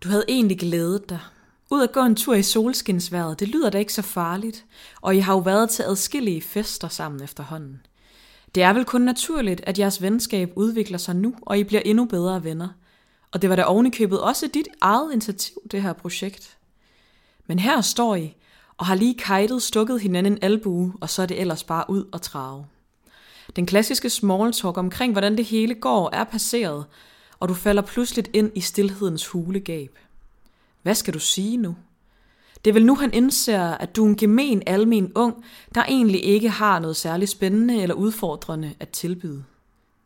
Du havde egentlig glædet dig. Ud at gå en tur i solskinsværet, det lyder da ikke så farligt, og I har jo været til adskillige fester sammen efterhånden. Det er vel kun naturligt, at jeres venskab udvikler sig nu, og I bliver endnu bedre venner. Og det var da ovenikøbet også dit eget initiativ, det her projekt. Men her står I, og har lige kajtet stukket hinanden en albue, og så er det ellers bare ud og trave. Den klassiske small talk omkring, hvordan det hele går, er passeret, og du falder pludseligt ind i stillhedens hulegab. Hvad skal du sige nu? Det er vel nu, han indser, at du er en gemen almen ung, der egentlig ikke har noget særligt spændende eller udfordrende at tilbyde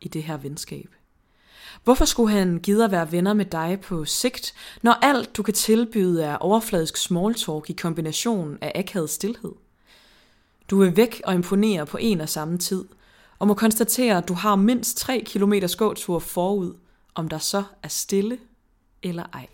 i det her venskab. Hvorfor skulle han gide at være venner med dig på sigt, når alt du kan tilbyde er overfladisk small talk i kombination af akavet stillhed? Du er væk og imponerer på en og samme tid, og må konstatere, at du har mindst 3 km gåtur forud, om der så er stille eller ej.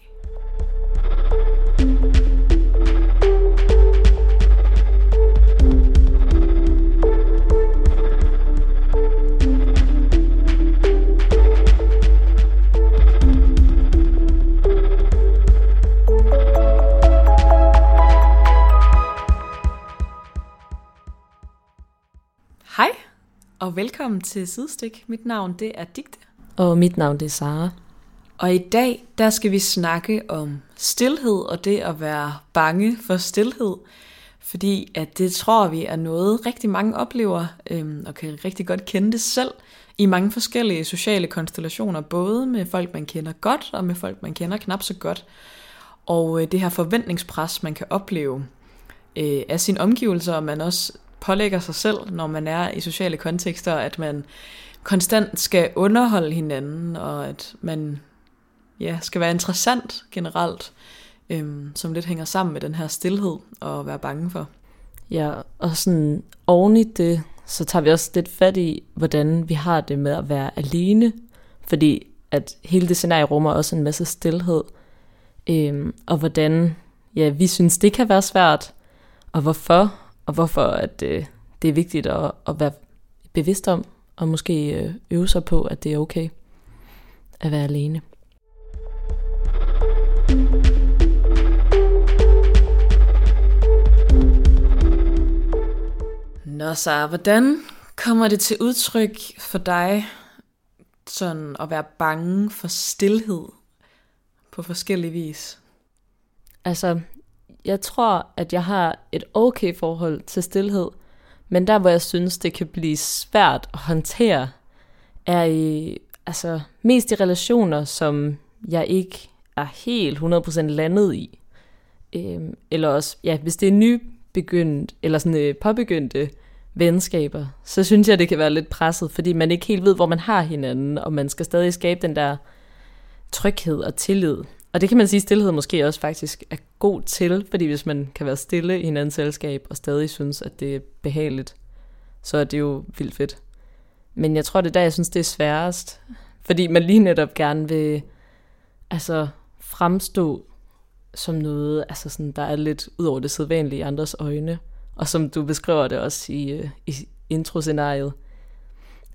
Hej, og velkommen til Sidestik. Mit navn det er Digte. Og mit navn det er Sara. Og i dag, der skal vi snakke om stillhed og det at være bange for stillhed. Fordi at det tror vi er noget, rigtig mange oplever, øhm, og kan rigtig godt kende det selv, i mange forskellige sociale konstellationer, både med folk, man kender godt, og med folk, man kender knap så godt. Og øh, det her forventningspres, man kan opleve øh, af sine omgivelser, og man også pålægger sig selv, når man er i sociale kontekster, at man konstant skal underholde hinanden, og at man ja, skal være interessant generelt, øhm, som lidt hænger sammen med den her stillhed og være bange for. Ja, og sådan oven i det, så tager vi også lidt fat i, hvordan vi har det med at være alene, fordi at hele det scenarie rummer også en masse stillhed, øhm, og hvordan ja, vi synes, det kan være svært, og hvorfor, og hvorfor at øh, det er vigtigt at, at være bevidst om, og måske øh, øve sig på, at det er okay at være alene. Nå så, hvordan kommer det til udtryk for dig, sådan at være bange for stillhed på forskellige vis? Altså, jeg tror, at jeg har et okay forhold til stillhed, men der, hvor jeg synes, det kan blive svært at håndtere, er i, altså, mest i relationer, som jeg ikke er helt 100% landet i. Øhm, eller også, ja, hvis det er nybegyndt, eller sådan øh, påbegyndte venskaber, så synes jeg, det kan være lidt presset, fordi man ikke helt ved, hvor man har hinanden, og man skal stadig skabe den der tryghed og tillid. Og det kan man sige, at stillhed måske også faktisk er god til, fordi hvis man kan være stille i hinandens selskab, og stadig synes, at det er behageligt, så er det jo vildt fedt. Men jeg tror, det er der, jeg synes, det er sværest, fordi man lige netop gerne vil altså, fremstå som noget, altså sådan, der er lidt ud over det sædvanlige i andres øjne. Og som du beskriver det også i, øh, i introscenariet,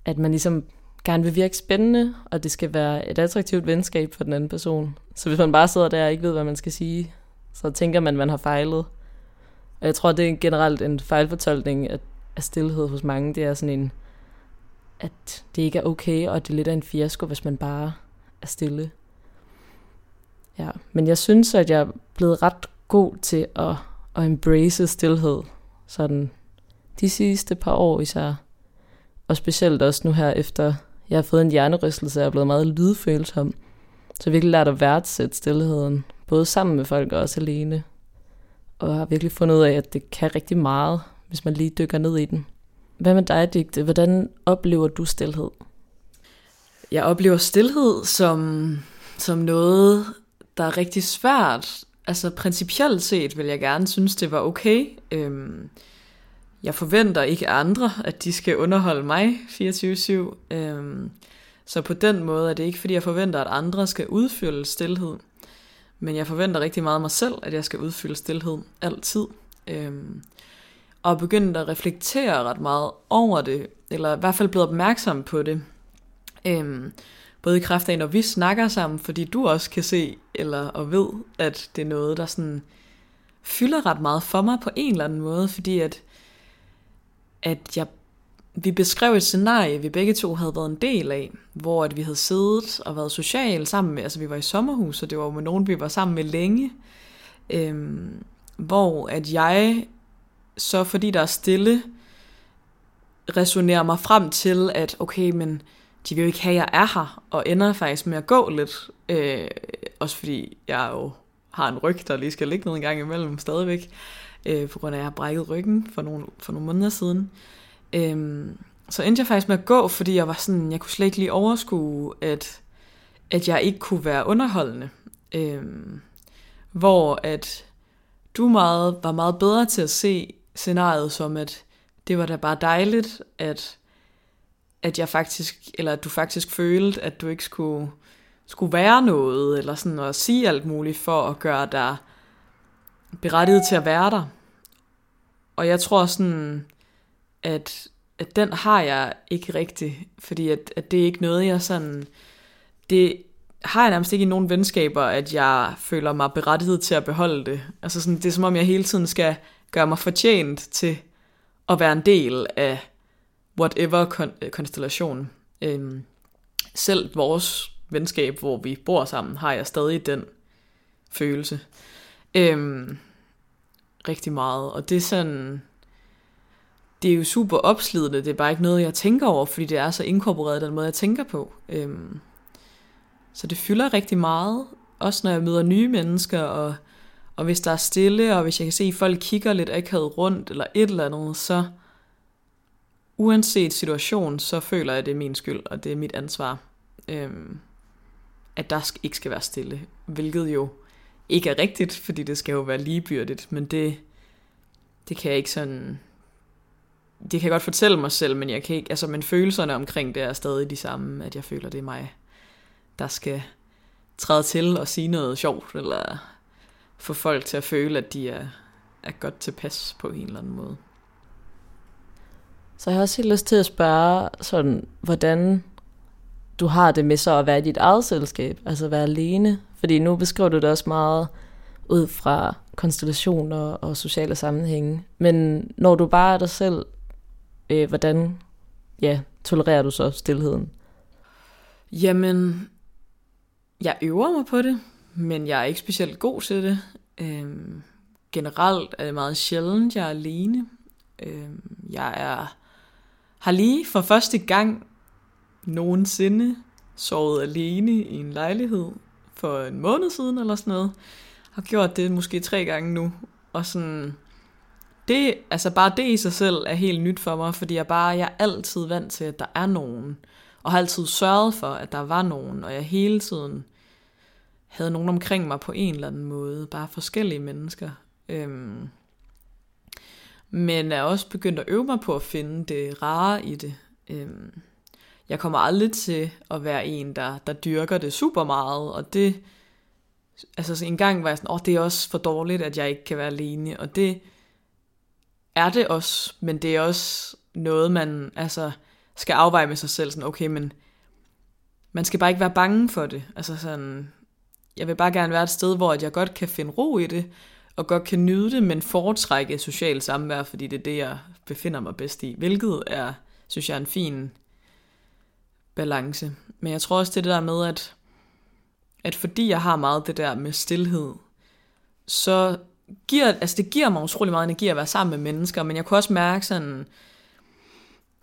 at man ligesom gerne vil virke spændende, og det skal være et attraktivt venskab for den anden person. Så hvis man bare sidder der og ikke ved, hvad man skal sige, så tænker man, at man har fejlet. Og jeg tror, det er generelt en fejlfortolkning af, af stillhed hos mange. Det er sådan en, at det ikke er okay, og det er lidt af en fiasko, hvis man bare er stille. Ja, men jeg synes, at jeg er blevet ret god til at, at embrace stillhed. Sådan de sidste par år især. Og specielt også nu her efter jeg har fået en hjernerystelse, og er blevet meget lydfølsom. Så jeg har virkelig lært at værdsætte stillheden, både sammen med folk og også alene. Og har virkelig fundet ud af, at det kan rigtig meget, hvis man lige dykker ned i den. Hvad med dig, Digte? Hvordan oplever du stillhed? Jeg oplever stillhed som, som noget, der er rigtig svært. Altså principielt set vil jeg gerne synes, det var okay. Øhm, jeg forventer ikke andre, at de skal underholde mig 24-7. Øhm, så på den måde er det ikke, fordi jeg forventer, at andre skal udfylde stillhed. Men jeg forventer rigtig meget af mig selv, at jeg skal udfylde stillhed altid. Øhm, og begyndt at reflektere ret meget over det, eller i hvert fald blevet opmærksom på det. Øhm, både i kraft af, når vi snakker sammen, fordi du også kan se, eller og ved, at det er noget, der sådan fylder ret meget for mig på en eller anden måde, fordi at, at jeg, vi beskrev et scenarie, vi begge to havde været en del af, hvor at vi havde siddet og været social sammen med, altså vi var i sommerhus, og det var med nogen, vi var sammen med længe, øhm, hvor at jeg så fordi der er stille, resonerer mig frem til, at okay, men de vil jo ikke have, at jeg er her, og ender faktisk med at gå lidt. Øh, også fordi jeg jo har en ryg, der lige skal ligge noget en gang imellem stadigvæk, øh, på grund af, at jeg har brækket ryggen for nogle, for nogle måneder siden. Øhm, så endte jeg faktisk med at gå, fordi jeg var sådan, jeg kunne slet ikke lige overskue, at, at jeg ikke kunne være underholdende. Øhm, hvor at du meget, var meget bedre til at se scenariet som, at det var da bare dejligt, at, at jeg faktisk, eller at du faktisk følte, at du ikke skulle, skulle være noget, eller sådan at sige alt muligt for at gøre dig berettiget til at være der. Og jeg tror sådan, at, at den har jeg ikke rigtig, fordi at, at det er ikke noget, jeg sådan, det har jeg nærmest ikke i nogen venskaber, at jeg føler mig berettiget til at beholde det. Altså sådan, det er som om, jeg hele tiden skal gøre mig fortjent til at være en del af whatever kon- øh, konstellation. Øhm, selv vores venskab, hvor vi bor sammen, har jeg stadig den følelse. Øhm, rigtig meget. Og det er sådan... Det er jo super opslidende, det er bare ikke noget, jeg tænker over, fordi det er så inkorporeret den måde, jeg tænker på. Øhm, så det fylder rigtig meget, også når jeg møder nye mennesker, og og hvis der er stille, og hvis jeg kan se, at folk kigger lidt akavet rundt, eller et eller andet, så uanset situation, så føler jeg, at det er min skyld, og det er mit ansvar, øhm, at der ikke skal være stille. Hvilket jo ikke er rigtigt, fordi det skal jo være ligebyrdigt, men det, det kan jeg ikke sådan... Det kan jeg godt fortælle mig selv, men jeg kan ikke... Altså, men følelserne omkring det er stadig de samme, at jeg føler, det er mig, der skal træde til og sige noget sjovt, eller få folk til at føle, at de er, er godt tilpas på en eller anden måde. Så jeg har også helt lyst til at spørge, sådan, hvordan du har det med så at være i dit eget selskab, altså være alene. Fordi nu beskriver du det også meget ud fra konstellationer og sociale sammenhænge. Men når du bare er dig selv, øh, hvordan ja, tolererer du så stillheden? Jamen, jeg øver mig på det men jeg er ikke specielt god til det. Øhm, generelt er det meget sjældent, jeg er alene. Øhm, jeg er, har lige for første gang nogensinde sovet alene i en lejlighed for en måned siden eller sådan noget. Har gjort det måske tre gange nu. Og sådan, det, altså bare det i sig selv er helt nyt for mig, fordi jeg bare, jeg er altid vant til, at der er nogen. Og har altid sørget for, at der var nogen, og jeg hele tiden havde nogen omkring mig på en eller anden måde. Bare forskellige mennesker. Øhm, men er også begyndt at øve mig på at finde det rare i det. Øhm, jeg kommer aldrig til at være en, der, der dyrker det super meget, og det, altså så en gang var jeg sådan, åh, oh, det er også for dårligt, at jeg ikke kan være alene, og det er det også, men det er også noget, man altså skal afveje med sig selv, sådan, okay, men man skal bare ikke være bange for det, altså sådan, jeg vil bare gerne være et sted, hvor jeg godt kan finde ro i det, og godt kan nyde det, men foretrække social samvær, fordi det er det, jeg befinder mig bedst i. Hvilket er, synes jeg, er en fin balance. Men jeg tror også, det, det der med, at, at fordi jeg har meget det der med stillhed, så giver, altså det giver mig utrolig meget energi at være sammen med mennesker, men jeg kunne også mærke sådan,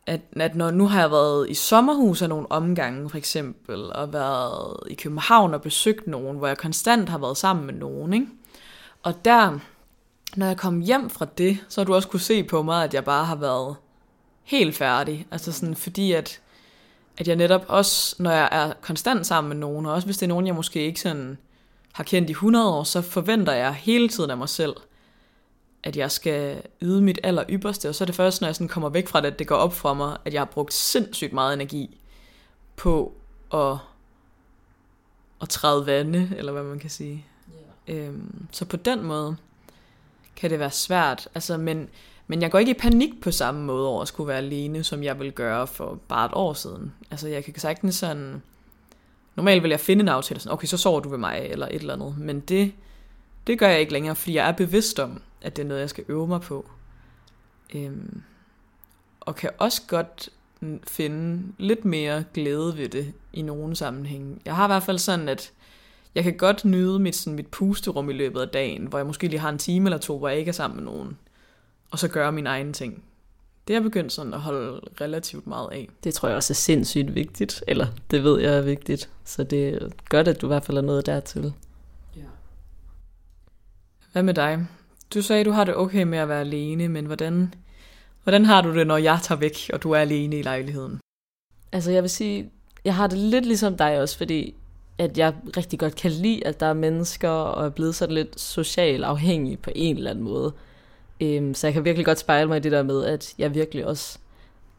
at, at når nu har jeg været i sommerhus af nogle omgange for eksempel, og været i København og besøgt nogen, hvor jeg konstant har været sammen med nogen, ikke? Og der, når jeg kom hjem fra det, så har du også kunne se på mig, at jeg bare har været helt færdig. Altså sådan, fordi at, at jeg netop også, når jeg er konstant sammen med nogen, og også hvis det er nogen, jeg måske ikke sådan har kendt i 100 år, så forventer jeg hele tiden af mig selv, at jeg skal yde mit aller ypperste, og så er det først, når jeg sådan kommer væk fra det, at det går op for mig, at jeg har brugt sindssygt meget energi på at, at træde vande, eller hvad man kan sige. Yeah. Øhm, så på den måde kan det være svært, altså, men, men jeg går ikke i panik på samme måde over at skulle være alene, som jeg ville gøre for bare et år siden. Altså jeg kan sagtens sådan Normalt vil jeg finde en aftale, sådan, okay, så sover du ved mig, eller et eller andet. Men det, det gør jeg ikke længere, fordi jeg er bevidst om, at det er noget, jeg skal øve mig på. Øhm, og kan også godt finde lidt mere glæde ved det i nogle sammenhænge. Jeg har i hvert fald sådan, at jeg kan godt nyde mit, sådan, mit pusterum i løbet af dagen, hvor jeg måske lige har en time eller to, hvor jeg ikke er sammen med nogen, og så gøre min egen ting. Det er jeg begyndt sådan at holde relativt meget af. Det tror jeg også er sindssygt vigtigt, eller det ved jeg er vigtigt, så det er godt, at du i hvert fald er noget dertil. Ja. Hvad med dig? Du sagde, du har det okay med at være alene, men hvordan, hvordan har du det, når jeg tager væk, og du er alene i lejligheden? Altså jeg vil sige, jeg har det lidt ligesom dig også, fordi at jeg rigtig godt kan lide, at der er mennesker, og er blevet sådan lidt social afhængig på en eller anden måde. Øhm, så jeg kan virkelig godt spejle mig i det der med, at jeg virkelig også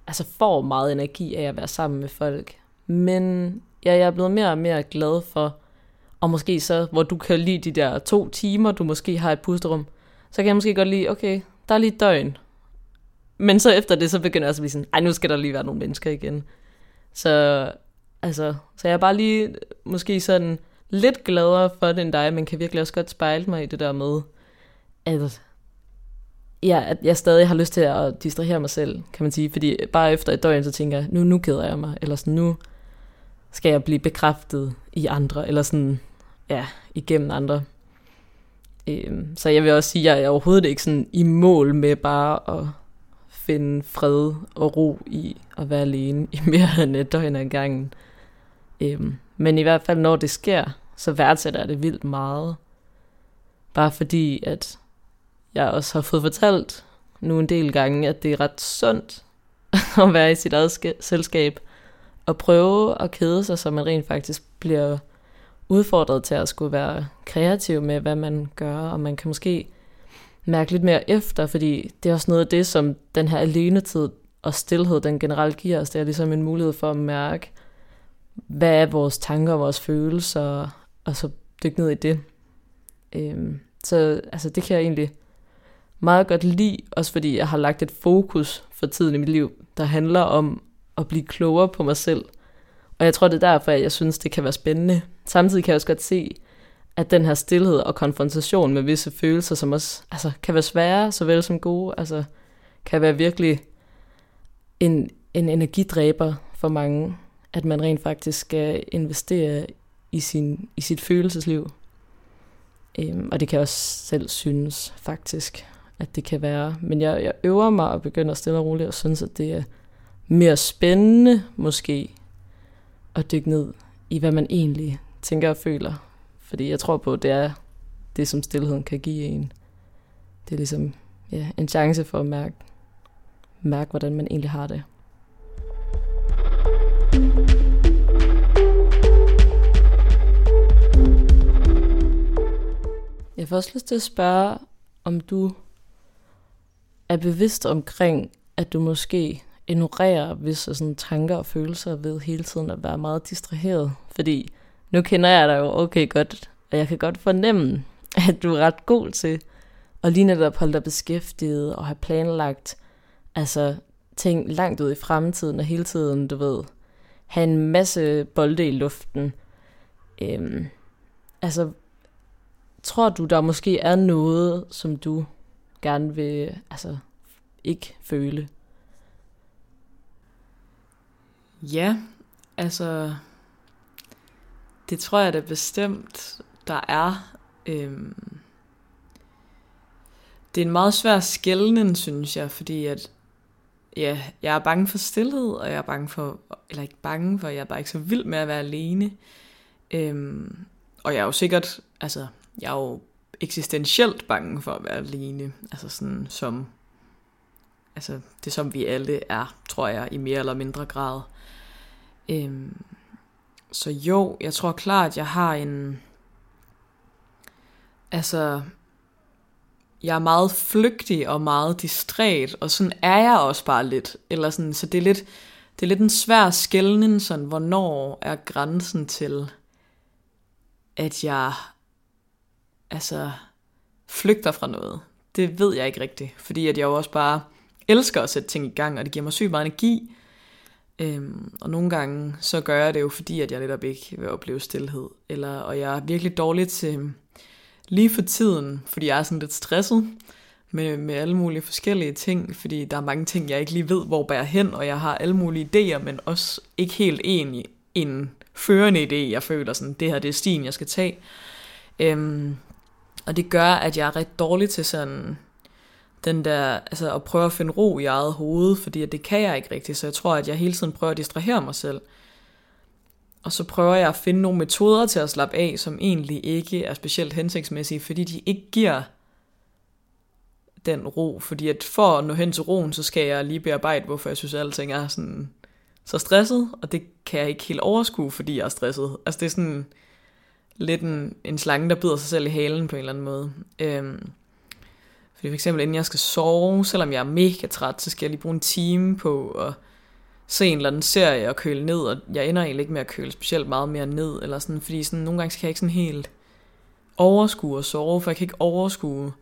altså får meget energi af at være sammen med folk. Men ja, jeg er blevet mere og mere glad for, og måske så, hvor du kan lide de der to timer, du måske har et pusterum, så kan jeg måske godt lide, okay, der er lige døgn. Men så efter det, så begynder jeg også at blive sådan, ej, nu skal der lige være nogle mennesker igen. Så, altså, så jeg er bare lige måske sådan lidt gladere for det end dig, men kan virkelig også godt spejle mig i det der med, at ja, at jeg stadig har lyst til at distrahere mig selv, kan man sige. Fordi bare efter et døgn, så tænker jeg, nu, nu keder jeg mig. Eller sådan, nu skal jeg blive bekræftet i andre. Eller sådan, ja, igennem andre. Øhm, så jeg vil også sige, at jeg er overhovedet ikke sådan i mål med bare at finde fred og ro i at være alene i mere end et døgn ad gangen. Øhm, men i hvert fald, når det sker, så værdsætter jeg det vildt meget. Bare fordi, at jeg også har fået fortalt nu en del gange, at det er ret sundt at være i sit eget selskab og prøve at kede sig, så man rent faktisk bliver udfordret til at skulle være kreativ med, hvad man gør, og man kan måske mærke lidt mere efter, fordi det er også noget af det, som den her alenetid og stillhed, den generelt giver os, det er ligesom en mulighed for at mærke, hvad er vores tanker og vores følelser, og så dykke ned i det. Øhm, så altså, det kan jeg egentlig meget godt lide, også fordi jeg har lagt et fokus for tiden i mit liv, der handler om at blive klogere på mig selv. Og jeg tror, det er derfor, at jeg synes, det kan være spændende. Samtidig kan jeg også godt se, at den her stillhed og konfrontation med visse følelser, som også altså, kan være svære, såvel som gode, altså, kan være virkelig en, en energidræber for mange, at man rent faktisk skal investere i, sin, i sit følelsesliv. Øhm, og det kan jeg også selv synes, faktisk at det kan være. Men jeg, jeg øver mig og begynder stille og roligt og synes, at det er mere spændende måske at dykke ned i, hvad man egentlig tænker og føler. Fordi jeg tror på, at det er det, som stillheden kan give en. Det er ligesom ja, en chance for at mærke, mærke, hvordan man egentlig har det. Jeg får også lyst til at spørge, om du er bevidst omkring, at du måske ignorerer visse sådan, tanker og følelser ved hele tiden at være meget distraheret. Fordi nu kender jeg dig jo okay godt, og jeg kan godt fornemme, at du er ret god til at lige netop holde dig beskæftiget og have planlagt altså, ting langt ud i fremtiden og hele tiden, du ved, have en masse bolde i luften. Øhm, altså, tror du, der måske er noget, som du gerne vil altså, ikke føle. Ja, altså, det tror jeg da bestemt, der er. Øhm, det er en meget svær skældning, synes jeg, fordi at, ja, jeg er bange for stillhed, og jeg er bange for, eller ikke bange for, jeg er bare ikke så vild med at være alene. Øhm, og jeg er jo sikkert, altså, jeg er jo eksistentielt bange for at være alene. Altså sådan som, altså det som vi alle er, tror jeg, i mere eller mindre grad. Øhm, så jo, jeg tror klart, at jeg har en, altså, jeg er meget flygtig og meget distræt, og sådan er jeg også bare lidt. Eller sådan, så det er lidt, det er lidt en svær skældning, sådan, hvornår er grænsen til, at jeg altså flygter fra noget. Det ved jeg ikke rigtigt, fordi at jeg jo også bare elsker at sætte ting i gang, og det giver mig sygt meget energi. Øhm, og nogle gange, så gør jeg det jo, fordi at jeg netop ikke vil opleve stillhed. Eller, og jeg er virkelig dårlig til, øhm, lige for tiden, fordi jeg er sådan lidt stresset, med, med alle mulige forskellige ting, fordi der er mange ting, jeg ikke lige ved, hvor bærer hen, og jeg har alle mulige idéer, men også ikke helt en, en førende idé, jeg føler sådan, det her det er stien, jeg skal tage. Øhm, og det gør, at jeg er ret dårlig til sådan den der, altså at prøve at finde ro i eget hoved, fordi at det kan jeg ikke rigtigt, så jeg tror, at jeg hele tiden prøver at distrahere mig selv. Og så prøver jeg at finde nogle metoder til at slappe af, som egentlig ikke er specielt hensigtsmæssige, fordi de ikke giver den ro, fordi at for at nå hen til roen, så skal jeg lige bearbejde, hvorfor jeg synes, at alting er sådan så stresset, og det kan jeg ikke helt overskue, fordi jeg er stresset. Altså det er sådan lidt en, en slange, der bider sig selv i halen på en eller anden måde. Øhm, fordi for eksempel, inden jeg skal sove, selvom jeg er mega træt, så skal jeg lige bruge en time på at se en eller anden serie og køle ned, og jeg ender egentlig ikke med at køle specielt meget mere ned, eller sådan, fordi sådan, nogle gange skal jeg ikke sådan helt overskue at sove, for jeg kan ikke overskue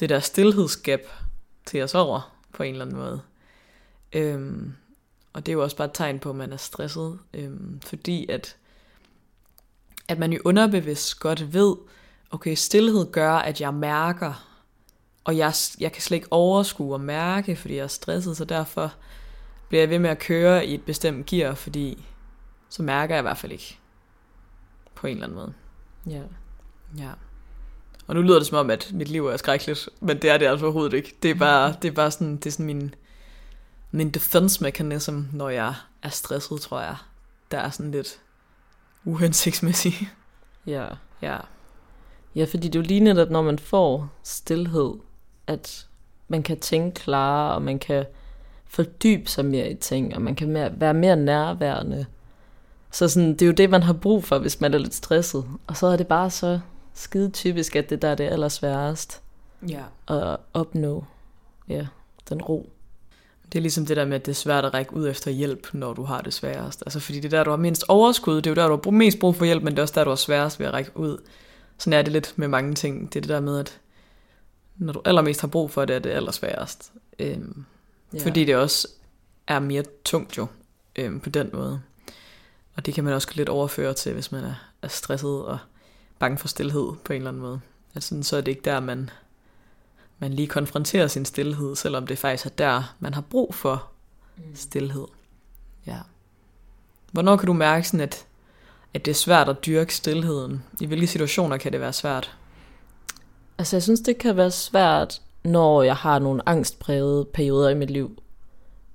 det der stillhedsgab til at sove på en eller anden måde. Øhm, og det er jo også bare et tegn på, at man er stresset, øhm, fordi at, at man jo underbevidst godt ved, okay, stillhed gør, at jeg mærker, og jeg, jeg kan slet ikke overskue og mærke, fordi jeg er stresset, så derfor bliver jeg ved med at køre i et bestemt gear, fordi så mærker jeg i hvert fald ikke på en eller anden måde. Ja. Ja. Og nu lyder det som om, at mit liv er skrækkeligt, men det er det altså overhovedet ikke. Det er bare, det er bare sådan, det er sådan min, min defense mechanism, når jeg er stresset, tror jeg. Der er sådan lidt uhensigtsmæssig. Ja. Ja. Ja, fordi det er jo lige netop, når man får stillhed, at man kan tænke klarere, og man kan fordybe sig mere i ting, og man kan mere, være mere nærværende. Så sådan, det er jo det, man har brug for, hvis man er lidt stresset. Og så er det bare så skide typisk, at det der er det allersværest Ja. at opnå ja, den ro. Det er ligesom det der med, at det er svært at række ud efter hjælp, når du har det sværest. Altså fordi det er der, du har mindst overskud, det er jo der, du har mest brug for hjælp, men det er også der, du har sværest ved at række ud. Sådan er det lidt med mange ting. Det er det der med, at når du allermest har brug for det, er det allersværest. Øhm, Ja. Fordi det også er mere tungt jo, øhm, på den måde. Og det kan man også lidt overføre til, hvis man er, er stresset og bange for stillhed på en eller anden måde. Altså, så er det ikke der, man, man lige konfronterer sin stillhed, selvom det faktisk er der, man har brug for stillhed. Ja. Hvornår kan du mærke sådan, at, at det er svært at dyrke stillheden? I hvilke situationer kan det være svært? Altså, jeg synes, det kan være svært, når jeg har nogle angstprægede perioder i mit liv.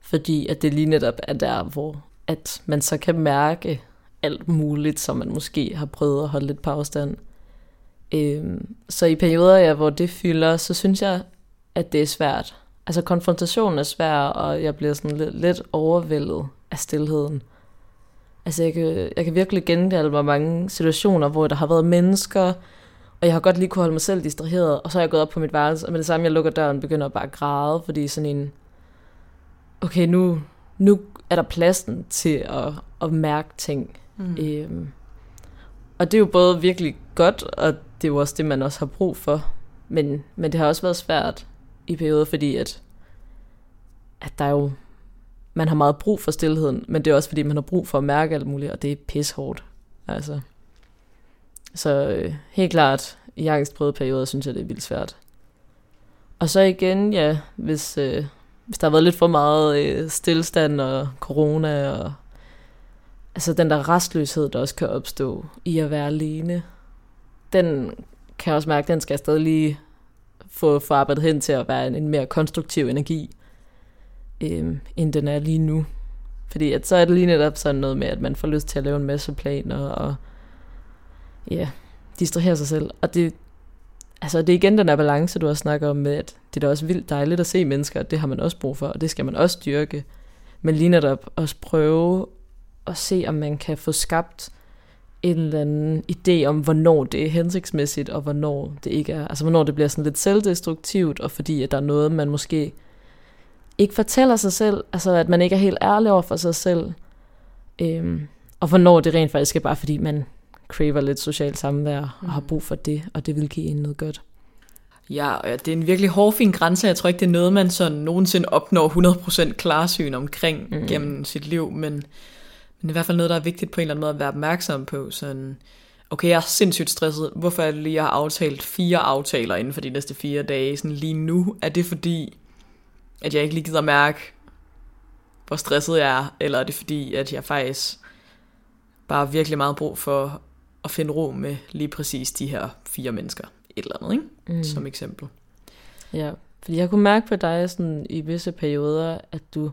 Fordi at det lige netop er der, hvor at man så kan mærke alt muligt, som man måske har prøvet at holde lidt på afstand. Øhm, så i perioder, ja, hvor det fylder, så synes jeg, at det er svært. Altså konfrontationen er svær, og jeg bliver sådan lidt, lidt overvældet af stillheden. Altså jeg kan, jeg kan virkelig genkalde mig mange situationer, hvor der har været mennesker, og jeg har godt lige kunne holde mig selv distraheret, og så er jeg gået op på mit værelse, og med det samme, jeg lukker døren, begynder bare at græde, fordi sådan en, okay, nu, nu er der pladsen til at, at mærke ting. Mm. Øhm, og det er jo både virkelig godt, og det er jo også det, man også har brug for. Men, men det har også været svært i perioder, fordi at, at der er jo, man har meget brug for stillheden, men det er også fordi, man har brug for at mærke alt muligt, og det er pishårdt. Altså. Så øh, helt klart, i angstprøvede perioder, synes jeg, det er vildt svært. Og så igen, ja, hvis, øh, hvis der har været lidt for meget øh, stillstand og corona, og altså den der restløshed, der også kan opstå i at være alene, den kan jeg også mærke, den skal jeg stadig lige få, få arbejdet hen til at være en, en mere konstruktiv energi, øh, end den er lige nu. Fordi at så er det lige netop sådan noget med, at man får lyst til at lave en masse planer, og ja, distrahere sig selv. Og det, altså det er igen den der balance, du også snakker om med, at det er da også vildt dejligt at se mennesker, det har man også brug for, og det skal man også styrke. Men lige netop også prøve at se, om man kan få skabt en eller anden idé om, hvornår det er hensigtsmæssigt, og hvornår det ikke er. Altså hvornår det bliver sådan lidt selvdestruktivt, og fordi at der er noget, man måske ikke fortæller sig selv, altså at man ikke er helt ærlig over for sig selv, øhm, og hvornår det rent faktisk er bare fordi, man craver lidt socialt samvær, og har brug for det, og det vil give en noget godt. Ja, og det er en virkelig hårfin grænse. Jeg tror ikke, det er noget, man sådan nogensinde opnår 100% klarsyn omkring mm. gennem sit liv, men, men det er i hvert fald noget, der er vigtigt på en eller anden måde at være opmærksom på. Sådan, okay, jeg er sindssygt stresset. Hvorfor er det lige, jeg har aftalt fire aftaler inden for de næste fire dage? Sådan lige nu, er det fordi, at jeg ikke lige gider mærke, hvor stresset jeg er? Eller er det fordi, at jeg faktisk bare virkelig meget brug for at finde ro med lige præcis de her fire mennesker? Et eller andet, ikke? Mm. Som eksempel. Ja, fordi jeg kunne mærke på dig sådan i visse perioder, at du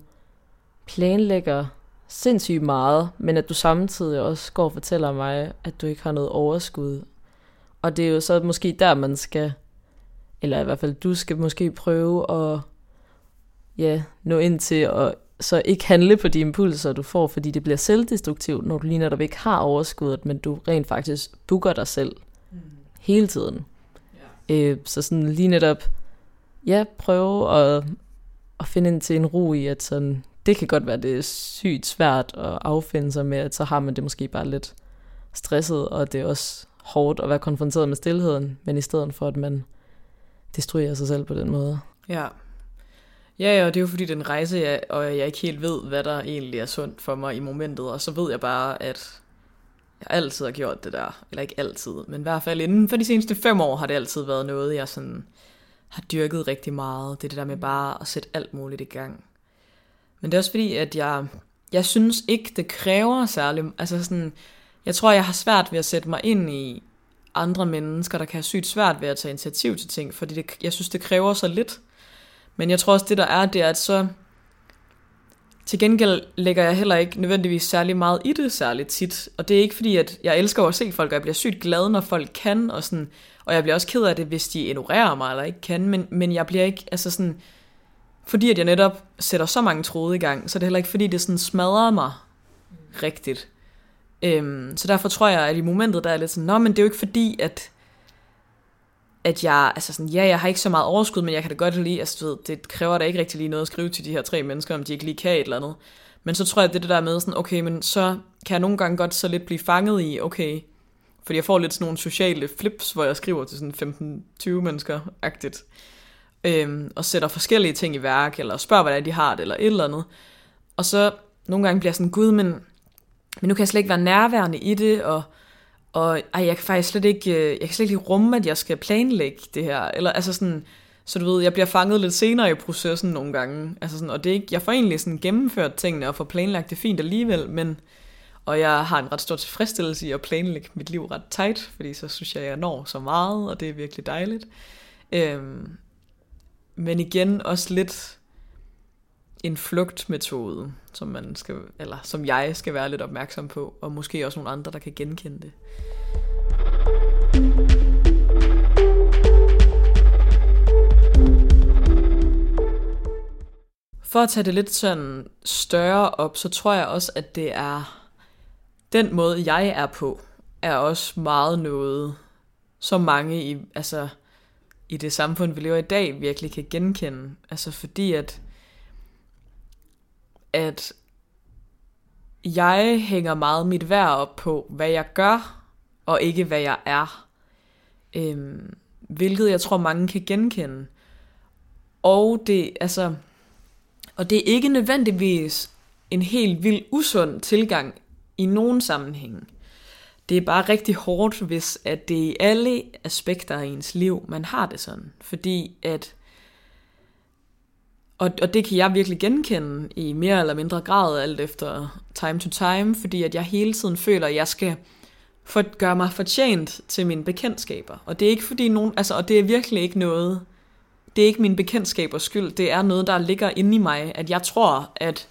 planlægger sindssygt meget, men at du samtidig også går og fortæller mig, at du ikke har noget overskud. Og det er jo så måske der, man skal, eller i hvert fald du skal måske prøve at ja, nå ind til at så ikke handle på de impulser, du får, fordi det bliver selvdestruktivt, når du lige netop ikke har overskuddet, men du rent faktisk booker dig selv mm. hele tiden. Ja. Øh, så sådan lige netop, ja, prøve at, at finde ind til en ro i, at sådan, det kan godt være, det er sygt svært at affinde sig med, at så har man det måske bare lidt stresset, og det er også hårdt at være konfronteret med stillheden, men i stedet for, at man destruerer sig selv på den måde. Ja. Ja, ja, og det er jo fordi, den rejse, jeg, og jeg ikke helt ved, hvad der egentlig er sundt for mig i momentet, og så ved jeg bare, at jeg altid har gjort det der. Eller ikke altid, men i hvert fald inden for de seneste fem år har det altid været noget, jeg sådan har dyrket rigtig meget. Det er det der med bare at sætte alt muligt i gang. Men det er også fordi, at jeg, jeg synes ikke, det kræver særlig... Altså sådan, jeg tror, jeg har svært ved at sætte mig ind i andre mennesker, der kan have sygt svært ved at tage initiativ til ting, fordi det, jeg synes, det kræver så lidt. Men jeg tror også, det der er, det er, at så til gengæld lægger jeg heller ikke nødvendigvis særlig meget i det særligt tit. Og det er ikke fordi, at jeg elsker at se folk, og jeg bliver sygt glad, når folk kan, og, sådan, og jeg bliver også ked af det, hvis de ignorerer mig eller ikke kan, men, men jeg bliver ikke, altså sådan, fordi at jeg netop sætter så mange tråde i gang, så er det heller ikke fordi, det sådan smadrer mig rigtigt. Øhm, så derfor tror jeg, at i momentet, der er lidt sådan, nå, men det er jo ikke fordi, at at jeg, altså sådan, ja, jeg har ikke så meget overskud, men jeg kan da godt lide, altså ved, det kræver da ikke rigtig lige noget at skrive til de her tre mennesker, om de ikke lige kan et eller andet. Men så tror jeg, at det det der med sådan, okay, men så kan jeg nogle gange godt så lidt blive fanget i, okay, fordi jeg får lidt sådan nogle sociale flips, hvor jeg skriver til sådan 15-20 mennesker-agtigt, øhm, og sætter forskellige ting i værk, eller spørger, hvordan de har det, eller et eller andet. Og så nogle gange bliver jeg sådan, gud, men, men nu kan jeg slet ikke være nærværende i det, og og ej, jeg kan faktisk slet ikke, øh, jeg kan slet ikke rumme, at jeg skal planlægge det her. Eller altså sådan, så du ved, jeg bliver fanget lidt senere i processen nogle gange. Altså sådan, og det er ikke, jeg får egentlig sådan gennemført tingene og får planlagt det fint alligevel, men og jeg har en ret stor tilfredsstillelse i at planlægge mit liv ret tight, fordi så synes jeg, at jeg når så meget, og det er virkelig dejligt. Øhm, men igen også lidt en flugtmetode, som man skal, eller som jeg skal være lidt opmærksom på, og måske også nogle andre, der kan genkende det. For at tage det lidt sådan større op, så tror jeg også, at det er den måde, jeg er på, er også meget noget, som mange i, altså, i det samfund, vi lever i dag, virkelig kan genkende. Altså fordi at at jeg hænger meget mit værd op på, hvad jeg gør, og ikke hvad jeg er. Øhm, hvilket jeg tror mange kan genkende. Og det, altså, og det er ikke nødvendigvis en helt vild usund tilgang i nogen sammenhæng. Det er bare rigtig hårdt, hvis at det i alle aspekter af ens liv, man har det sådan. Fordi at og, og det kan jeg virkelig genkende i mere eller mindre grad, alt efter time to time, fordi at jeg hele tiden føler, at jeg skal for, gøre mig fortjent til mine bekendtskaber. Og det er ikke fordi nogen, altså, og det er virkelig ikke noget, det er ikke min bekendtskabers skyld, det er noget, der ligger inde i mig, at jeg tror, at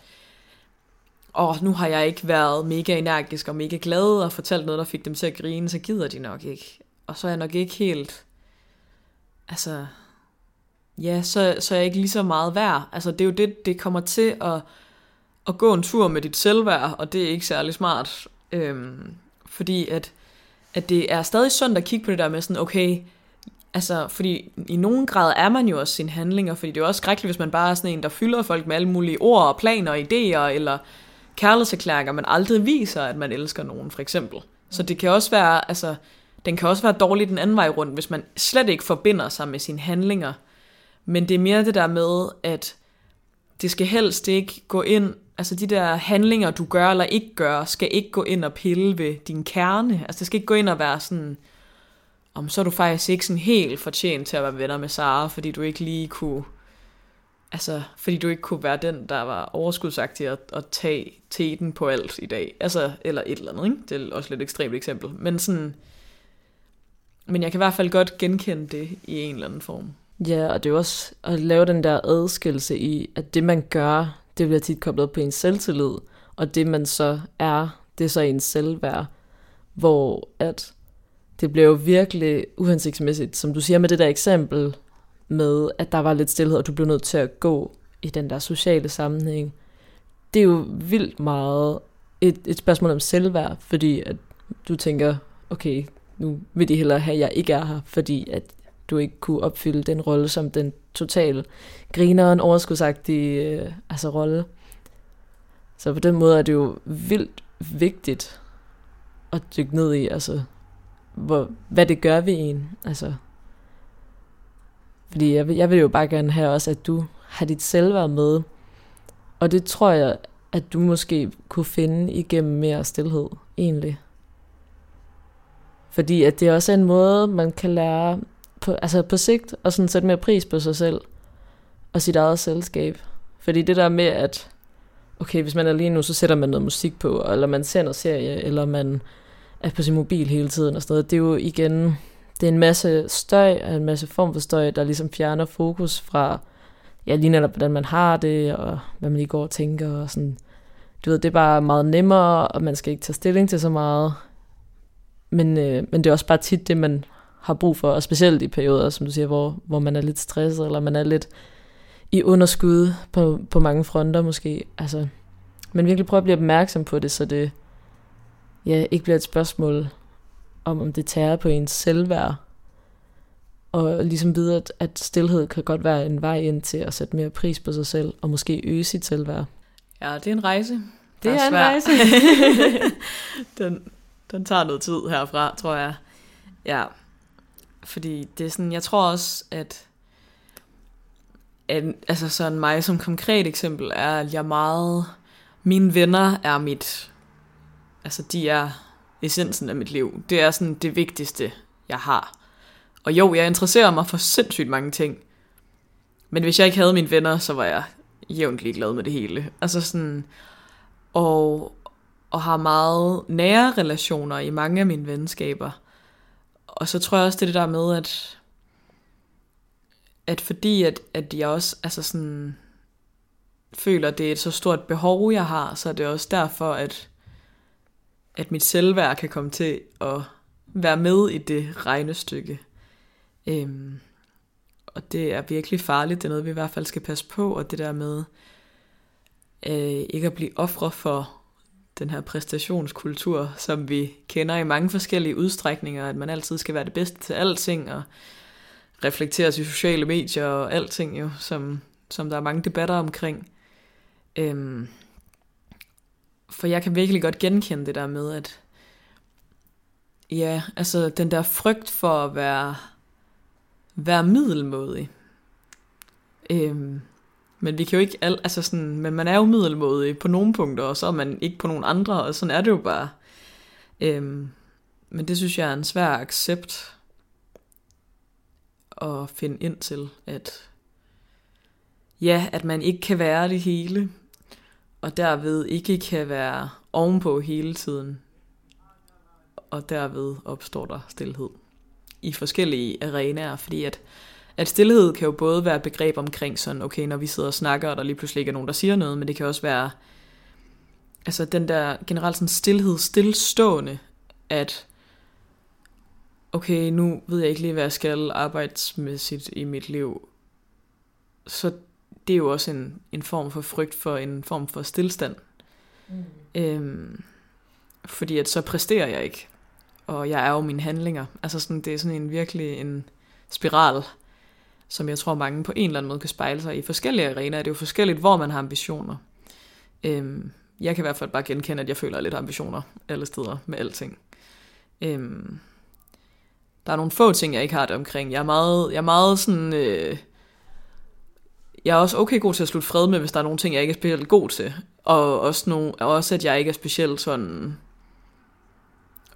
åh, nu har jeg ikke været mega energisk og mega glad og fortalt noget, der fik dem til at grine, så gider de nok ikke. Og så er jeg nok ikke helt, altså, ja, så, så er jeg ikke lige så meget værd. Altså det er jo det, det kommer til at, at gå en tur med dit selvværd, og det er ikke særlig smart. Øhm, fordi at, at det er stadig sundt at kigge på det der med sådan, okay, altså, fordi i nogen grad er man jo også sine handlinger, fordi det er jo også skrækkeligt, hvis man bare er sådan en, der fylder folk med alle mulige ord og planer og idéer, eller kærlighedserklæringer, man aldrig viser, at man elsker nogen, for eksempel. Så det kan også være, altså, Den kan også være dårlig den anden vej rundt, hvis man slet ikke forbinder sig med sine handlinger. Men det er mere det der med, at det skal helst ikke gå ind, altså de der handlinger, du gør eller ikke gør, skal ikke gå ind og pille ved din kerne. Altså det skal ikke gå ind og være sådan, om så er du faktisk ikke sådan helt fortjent til at være venner med Sara, fordi du ikke lige kunne, altså fordi du ikke kunne være den, der var overskudsagtig at, at tage teten på alt i dag. Altså, eller et eller andet, ikke? Det er også lidt et ekstremt eksempel. Men sådan, men jeg kan i hvert fald godt genkende det i en eller anden form. Ja, og det er jo også at lave den der adskillelse i, at det man gør, det bliver tit koblet på ens selvtillid, og det man så er, det er så ens selvværd, hvor at det bliver jo virkelig uhensigtsmæssigt, som du siger med det der eksempel med, at der var lidt stillhed, og du blev nødt til at gå i den der sociale sammenhæng. Det er jo vildt meget et, et spørgsmål om selvværd, fordi at du tænker, okay, nu vil de hellere have, at jeg ikke er her, fordi at du ikke kunne opfylde den rolle som den total grineren, overskudsagtige øh, altså rolle. Så på den måde er det jo vildt vigtigt at dykke ned i, altså, hvor, hvad det gør ved en. Altså, fordi jeg jeg vil jo bare gerne have også, at du har dit selvværd med. Og det tror jeg, at du måske kunne finde igennem mere stillhed, egentlig. Fordi at det også er en måde, man kan lære på, altså på sigt og sådan sætte mere pris på sig selv og sit eget selskab. Fordi det der med, at okay, hvis man er lige nu, så sætter man noget musik på, eller man ser noget serie, eller man er på sin mobil hele tiden og sådan noget. Det er jo igen, det er en masse støj, en masse form for støj, der ligesom fjerner fokus fra, ja, lige netop, hvordan man har det, og hvad man lige går og tænker, og sådan. Du ved, det er bare meget nemmere, og man skal ikke tage stilling til så meget. Men, øh, men det er også bare tit det, man har brug for, og specielt i perioder, som du siger, hvor, hvor man er lidt stresset, eller man er lidt i underskud på, på mange fronter måske. Altså, men virkelig prøve at blive opmærksom på det, så det ja, ikke bliver et spørgsmål om, om det tager på ens selvværd. Og ligesom vide, at, at stillhed kan godt være en vej ind til at sætte mere pris på sig selv, og måske øge sit selvværd. Ja, det er en rejse. Det er, er en rejse. den, den tager noget tid herfra, tror jeg. Ja, fordi det er sådan, jeg tror også, at, at altså sådan mig som konkret eksempel er, at jeg meget, mine venner er mit, altså de er essensen af mit liv. Det er sådan det vigtigste, jeg har. Og jo, jeg interesserer mig for sindssygt mange ting. Men hvis jeg ikke havde mine venner, så var jeg jævnt glad med det hele. Altså sådan, og, og har meget nære relationer i mange af mine venskaber. Og så tror jeg også, det er det der med, at, at fordi at, at jeg også altså sådan, føler, at det er et så stort behov, jeg har, så er det også derfor, at, at mit selvværd kan komme til at være med i det regnestykke. Øhm, og det er virkelig farligt, det er noget, vi i hvert fald skal passe på, og det der med øh, ikke at blive ofre for den her præstationskultur, som vi kender i mange forskellige udstrækninger, at man altid skal være det bedste til alting, og reflekteres i sociale medier og alting jo, som, som der er mange debatter omkring. Øhm, for jeg kan virkelig godt genkende det der med, at ja, altså den der frygt for at være, være middelmodig. Øhm, men vi kan jo ikke al, altså sådan, men man er jo middelmodig på nogle punkter, og så er man ikke på nogle andre, og sådan er det jo bare. Øhm, men det synes jeg er en svær accept at finde ind til, at ja, at man ikke kan være det hele, og derved ikke kan være ovenpå hele tiden, og derved opstår der stillhed i forskellige arenaer, fordi at at stillhed kan jo både være et begreb omkring sådan, okay, når vi sidder og snakker, og der lige pludselig ikke er nogen, der siger noget, men det kan også være, altså den der generelt sådan stillhed, stillstående, at okay, nu ved jeg ikke lige, hvad jeg skal arbejdsmæssigt i mit liv. Så det er jo også en, en form for frygt for en form for stillstand. Mm. Øhm, fordi at så præsterer jeg ikke. Og jeg er jo mine handlinger. Altså sådan, det er sådan en virkelig en spiral som jeg tror mange på en eller anden måde kan spejle sig i forskellige arenaer. Det er jo forskelligt, hvor man har ambitioner. Øhm, jeg kan i hvert fald bare genkende, at jeg føler lidt ambitioner alle steder med alting. Øhm, Der er nogle få ting, jeg ikke har det omkring. Jeg er meget, jeg er meget sådan... Øh, jeg er også okay god til at slutte fred med, hvis der er nogle ting, jeg ikke er specielt god til. Og også, nogle, også at jeg ikke er specielt sådan...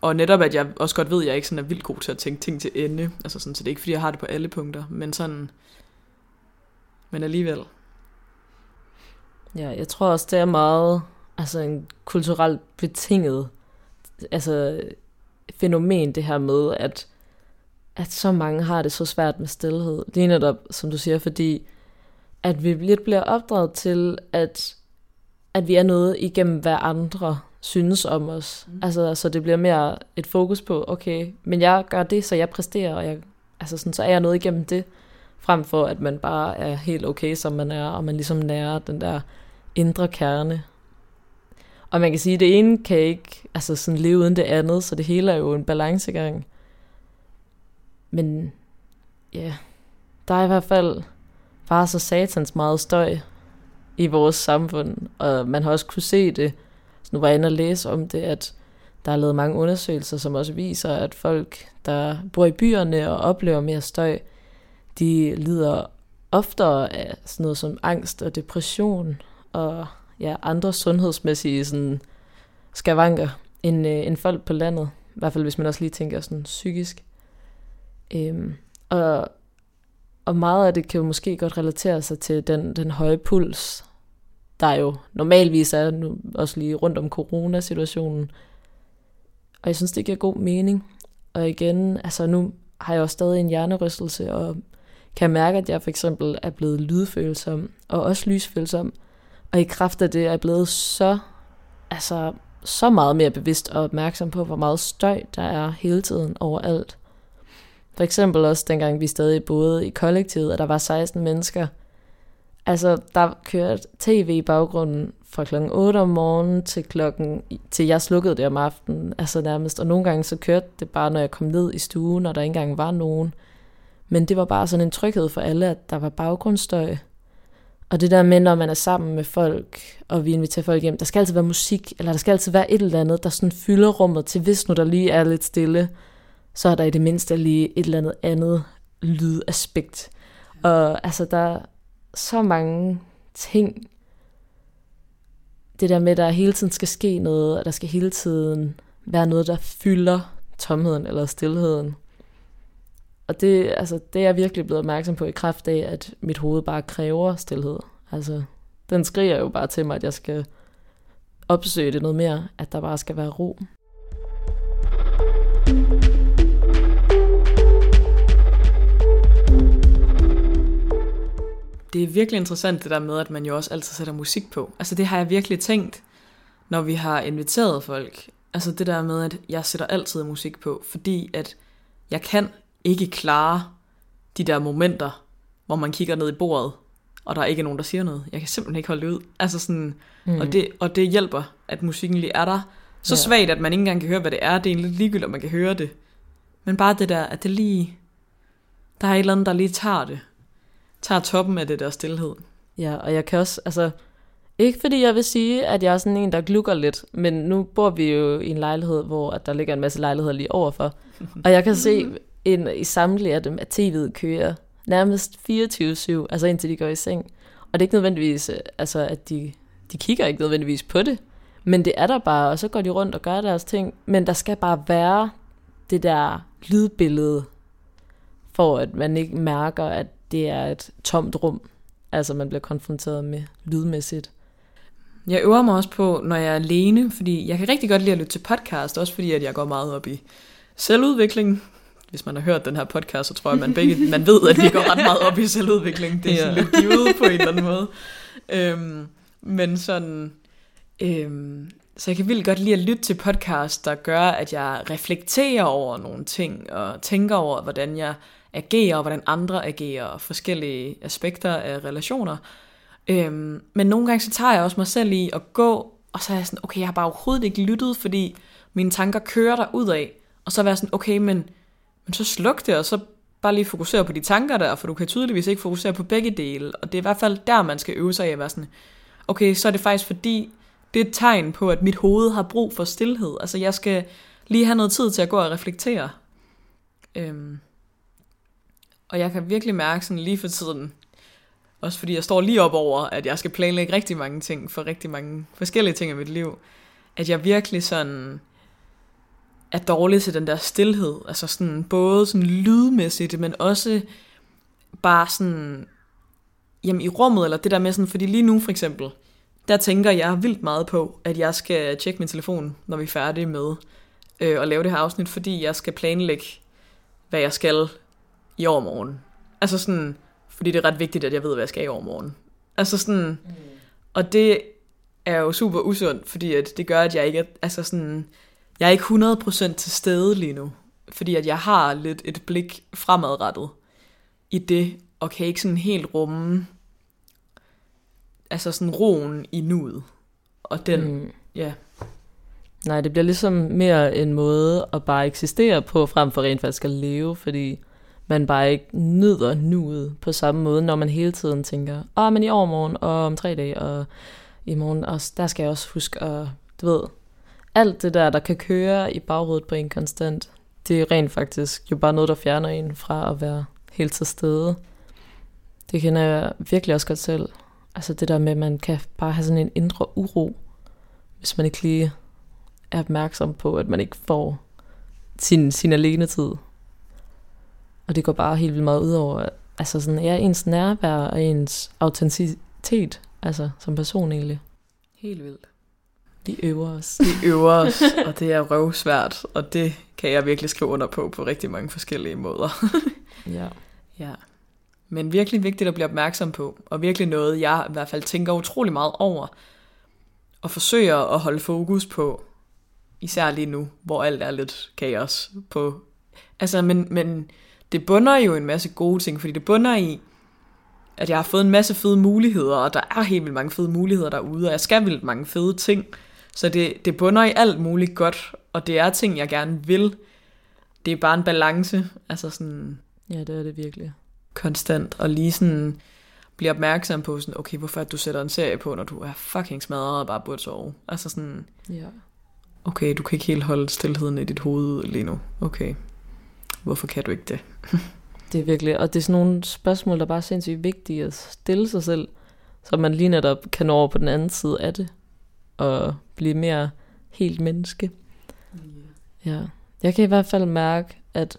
Og netop, at jeg også godt ved, at jeg ikke sådan er vildt god til at tænke ting til ende. Altså sådan, så det er ikke, fordi jeg har det på alle punkter. Men sådan... Men alligevel. Ja, jeg tror også, det er meget altså en kulturelt betinget altså, fænomen, det her med, at, at så mange har det så svært med stillhed. Det er netop, som du siger, fordi at vi lidt bliver opdraget til, at, at vi er noget igennem, hvad andre synes om os. Mm. Altså, så det bliver mere et fokus på, okay, men jeg gør det, så jeg præsterer, og jeg, altså sådan, så er jeg noget igennem det, frem for at man bare er helt okay, som man er, og man ligesom nærer den der indre kerne. Og man kan sige, at det ene kan ikke altså sådan leve uden det andet, så det hele er jo en balancegang. Men ja, der er i hvert fald bare så satans meget støj i vores samfund, og man har også kunne se det, så nu var jeg inde og læse om det, at der er lavet mange undersøgelser, som også viser, at folk, der bor i byerne og oplever mere støj, de lider oftere af sådan noget som angst og depression og ja, andre sundhedsmæssige sådan, skavanker end, øh, end folk på landet. I hvert fald hvis man også lige tænker sådan psykisk. Øhm, og, og meget af det kan jo måske godt relatere sig til den, den høje puls, der jo normalvis er nu også lige rundt om coronasituationen. Og jeg synes, det giver god mening. Og igen, altså nu har jeg jo stadig en hjernerystelse, og kan mærke, at jeg for eksempel er blevet lydfølsom, og også lysfølsom. Og i kraft af det er jeg blevet så, altså, så meget mere bevidst og opmærksom på, hvor meget støj der er hele tiden overalt. For eksempel også dengang vi stadig boede i kollektivet, og der var 16 mennesker. Altså, der kørte tv i baggrunden fra klokken 8 om morgenen til klokken, til jeg slukkede det om aftenen, altså nærmest. Og nogle gange så kørte det bare, når jeg kom ned i stuen, og der ikke engang var nogen. Men det var bare sådan en tryghed for alle, at der var baggrundsstøj. Og det der med, når man er sammen med folk, og vi inviterer folk hjem, der skal altid være musik, eller der skal altid være et eller andet, der sådan fylder rummet til, hvis nu der lige er lidt stille, så er der i det mindste lige et eller andet andet lydaspekt. Og altså, der er så mange ting. Det der med, at der hele tiden skal ske noget, og der skal hele tiden være noget, der fylder tomheden eller stillheden. Og det, altså, det er jeg virkelig blevet opmærksom på i kraft af, at mit hoved bare kræver stillhed. Altså, den skriger jo bare til mig, at jeg skal opsøge det noget mere, at der bare skal være ro. Det er virkelig interessant det der med, at man jo også altid sætter musik på. Altså det har jeg virkelig tænkt, når vi har inviteret folk. Altså det der med, at jeg sætter altid musik på, fordi at jeg kan ikke klare de der momenter, hvor man kigger ned i bordet, og der er ikke nogen, der siger noget. Jeg kan simpelthen ikke holde det ud. Altså sådan, mm. og, det, og det hjælper, at musikken lige er der. Så ja. svagt, at man ikke engang kan høre, hvad det er. Det er egentlig ligegyldigt, om man kan høre det. Men bare det der, at det lige... Der er et eller andet, der lige tager det. Tager toppen af det der stillhed. Ja, og jeg kan også, altså... Ikke fordi jeg vil sige, at jeg er sådan en, der glukker lidt, men nu bor vi jo i en lejlighed, hvor at der ligger en masse lejligheder lige overfor. Og jeg kan se ind i samtlige af dem, at tv'et kører nærmest 24-7, altså indtil de går i seng. Og det er ikke nødvendigvis, øh, altså at de, de kigger ikke nødvendigvis på det, men det er der bare, og så går de rundt og gør deres ting. Men der skal bare være det der lydbillede, for at man ikke mærker, at det er et tomt rum. Altså man bliver konfronteret med lydmæssigt. Jeg øver mig også på, når jeg er alene, fordi jeg kan rigtig godt lide at lytte til podcast, også fordi at jeg går meget op i selvudvikling hvis man har hørt den her podcast, så tror jeg, man begge man ved, at vi går ret meget op i selvudvikling. Det er sådan ja. lidt givet på en eller anden måde. Øhm, men sådan... Øhm, så jeg kan vildt godt lide at lytte til podcast, der gør, at jeg reflekterer over nogle ting, og tænker over, hvordan jeg agerer, og hvordan andre agerer, og forskellige aspekter af relationer. Øhm, men nogle gange så tager jeg også mig selv i at gå, og så er jeg sådan, okay, jeg har bare overhovedet ikke lyttet, fordi mine tanker kører der ud af. Og så er jeg sådan, okay, men men så sluk det, og så bare lige fokusere på de tanker der, for du kan tydeligvis ikke fokusere på begge dele. Og det er i hvert fald der, man skal øve sig i at være sådan, okay, så er det faktisk fordi, det er et tegn på, at mit hoved har brug for stillhed. Altså jeg skal lige have noget tid til at gå og reflektere. Øhm, og jeg kan virkelig mærke sådan lige for tiden, også fordi jeg står lige op over, at jeg skal planlægge rigtig mange ting for rigtig mange forskellige ting i mit liv, at jeg virkelig sådan er dårlig til den der stillhed, altså sådan både sådan lydmæssigt, men også bare sådan jamen i rummet, eller det der med sådan, fordi lige nu for eksempel, der tænker jeg vildt meget på, at jeg skal tjekke min telefon, når vi er færdige med øh, at lave det her afsnit, fordi jeg skal planlægge, hvad jeg skal i overmorgen. Altså sådan, fordi det er ret vigtigt, at jeg ved, hvad jeg skal i overmorgen. Altså sådan, mm. og det er jo super usundt, fordi at det gør, at jeg ikke er, altså sådan, jeg er ikke 100% til stede lige nu, fordi at jeg har lidt et blik fremadrettet i det, og kan ikke sådan helt rumme, altså sådan roen i nuet. Og den, mm. ja. Nej, det bliver ligesom mere en måde at bare eksistere på, frem for rent faktisk at leve, fordi man bare ikke nyder nuet på samme måde, når man hele tiden tænker, åh, oh, men i overmorgen, og om tre dage, og i morgen, og der skal jeg også huske at, du ved, alt det der, der kan køre i baghovedet på en konstant, det er rent faktisk jo bare noget, der fjerner en fra at være helt til stede. Det kender jeg virkelig også godt selv. Altså det der med, at man kan bare have sådan en indre uro, hvis man ikke lige er opmærksom på, at man ikke får sin, sin alene tid. Og det går bare helt vildt meget ud over, altså sådan, ja, ens nærvær og ens autenticitet, altså som person egentlig. Helt vildt. Vi øver os. Vi øver os, og det er røvsvært, og det kan jeg virkelig skrive under på på rigtig mange forskellige måder. ja. Ja. Men virkelig vigtigt at blive opmærksom på, og virkelig noget, jeg i hvert fald tænker utrolig meget over, og forsøger at holde fokus på, især lige nu, hvor alt er lidt kaos på. Altså, men, men det bunder jo en masse gode ting, fordi det bunder i, at jeg har fået en masse fede muligheder, og der er helt vildt mange fede muligheder derude, og jeg skal vildt mange fede ting. Så det, det bunder i alt muligt godt, og det er ting, jeg gerne vil. Det er bare en balance, altså sådan... Ja, det er det virkelig. Konstant, og lige sådan blive opmærksom på sådan, okay, hvorfor du sætter en serie på, når du er fucking smadret og bare burde sove. Altså sådan, ja. okay, du kan ikke helt holde stillheden i dit hoved lige nu. Okay, hvorfor kan du ikke det? det er virkelig, og det er sådan nogle spørgsmål, der bare er sindssygt vigtige at stille sig selv, så man lige netop kan nå over på den anden side af det, og blive mere helt menneske. Ja. Jeg kan i hvert fald mærke, at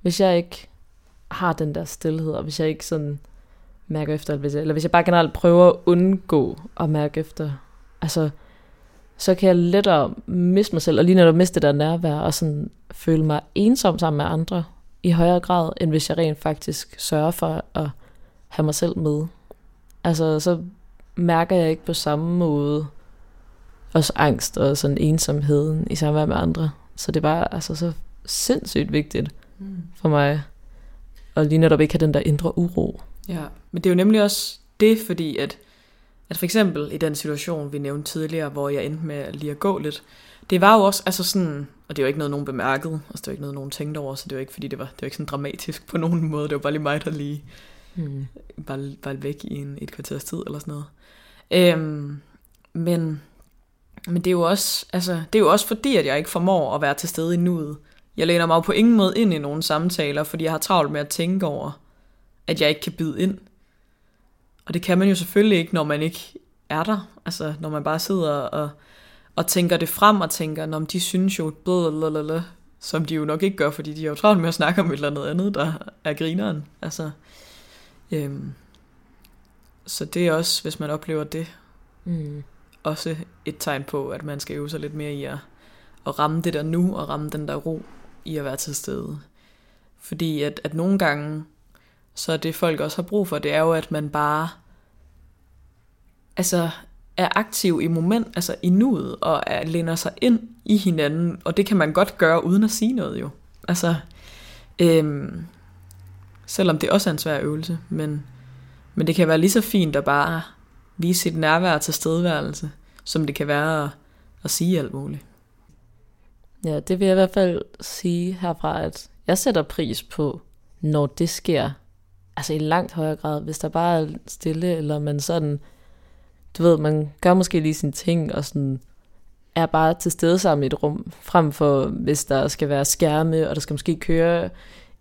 hvis jeg ikke har den der stillhed, og hvis jeg ikke sådan mærker efter, eller hvis jeg, eller hvis jeg bare generelt prøver at undgå at mærke efter, altså, så kan jeg lettere miste mig selv, og lige når du mister der nærvær, og sådan føle mig ensom sammen med andre, i højere grad, end hvis jeg rent faktisk sørger for at have mig selv med. Altså, så mærker jeg ikke på samme måde også angst og sådan ensomheden i samvær med andre. Så det var altså så sindssygt vigtigt mm. for mig, at lige netop ikke have den der indre uro. Ja, men det er jo nemlig også det, fordi at, at for eksempel i den situation, vi nævnte tidligere, hvor jeg endte med lige at gå lidt, det var jo også, altså sådan, og det var ikke noget, nogen bemærkede, altså det var ikke noget, nogen tænkte over, så det var ikke, fordi det var, det var ikke sådan dramatisk på nogen måde, det var bare lige mig, der lige mm. bare, bare væk i en, et kvarters tid, eller sådan noget. Øhm, men, men det er jo også, altså, det er jo også fordi, at jeg ikke formår at være til stede i nuet. Jeg læner mig jo på ingen måde ind i nogle samtaler, fordi jeg har travlt med at tænke over, at jeg ikke kan byde ind. Og det kan man jo selvfølgelig ikke, når man ikke er der. Altså, når man bare sidder og, og tænker det frem og tænker, når de synes jo, blablabla, som de jo nok ikke gør, fordi de er jo travlt med at snakke om et eller andet andet, der er grineren. Altså, øhm, så det er også, hvis man oplever det, mm. også et tegn på, at man skal øve sig lidt mere i at, at ramme det der nu, og ramme den der ro i at være til stede. Fordi at, at nogle gange, så det folk også har brug for, det er jo, at man bare altså er aktiv i moment, altså i nuet, og er, læner sig ind i hinanden, og det kan man godt gøre uden at sige noget jo. Altså, øhm, selvom det også er en svær øvelse, men, men det kan være lige så fint at bare vise sit nærvær til stedværelse, som det kan være at, at sige alt muligt. Ja, det vil jeg i hvert fald sige herfra, at jeg sætter pris på, når det sker. Altså i langt højere grad, hvis der bare er stille, eller man sådan, du ved, man gør måske lige sine ting, og sådan er bare til stede sammen i et rum, frem for hvis der skal være skærme, og der skal måske køre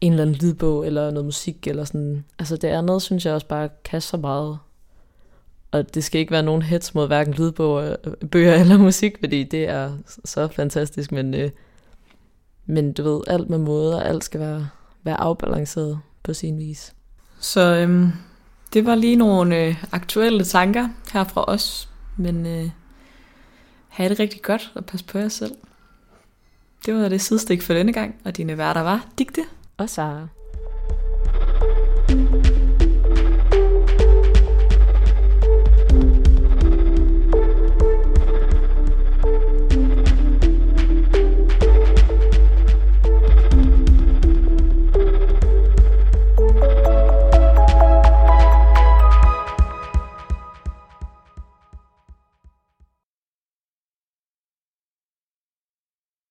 en eller anden lydbog eller noget musik eller sådan. Altså det andet synes jeg også bare kan så meget. Og det skal ikke være nogen hets mod hverken lydbøger øh, bøger eller musik, fordi det er så fantastisk, men, øh, men du ved, alt med måde, og alt skal være, være afbalanceret på sin vis. Så øhm, det var lige nogle øh, aktuelle tanker her fra os, men øh, have det rigtig godt og pas på jer selv. Det var det sidestik for denne gang, og dine værter var Digte Og Sara.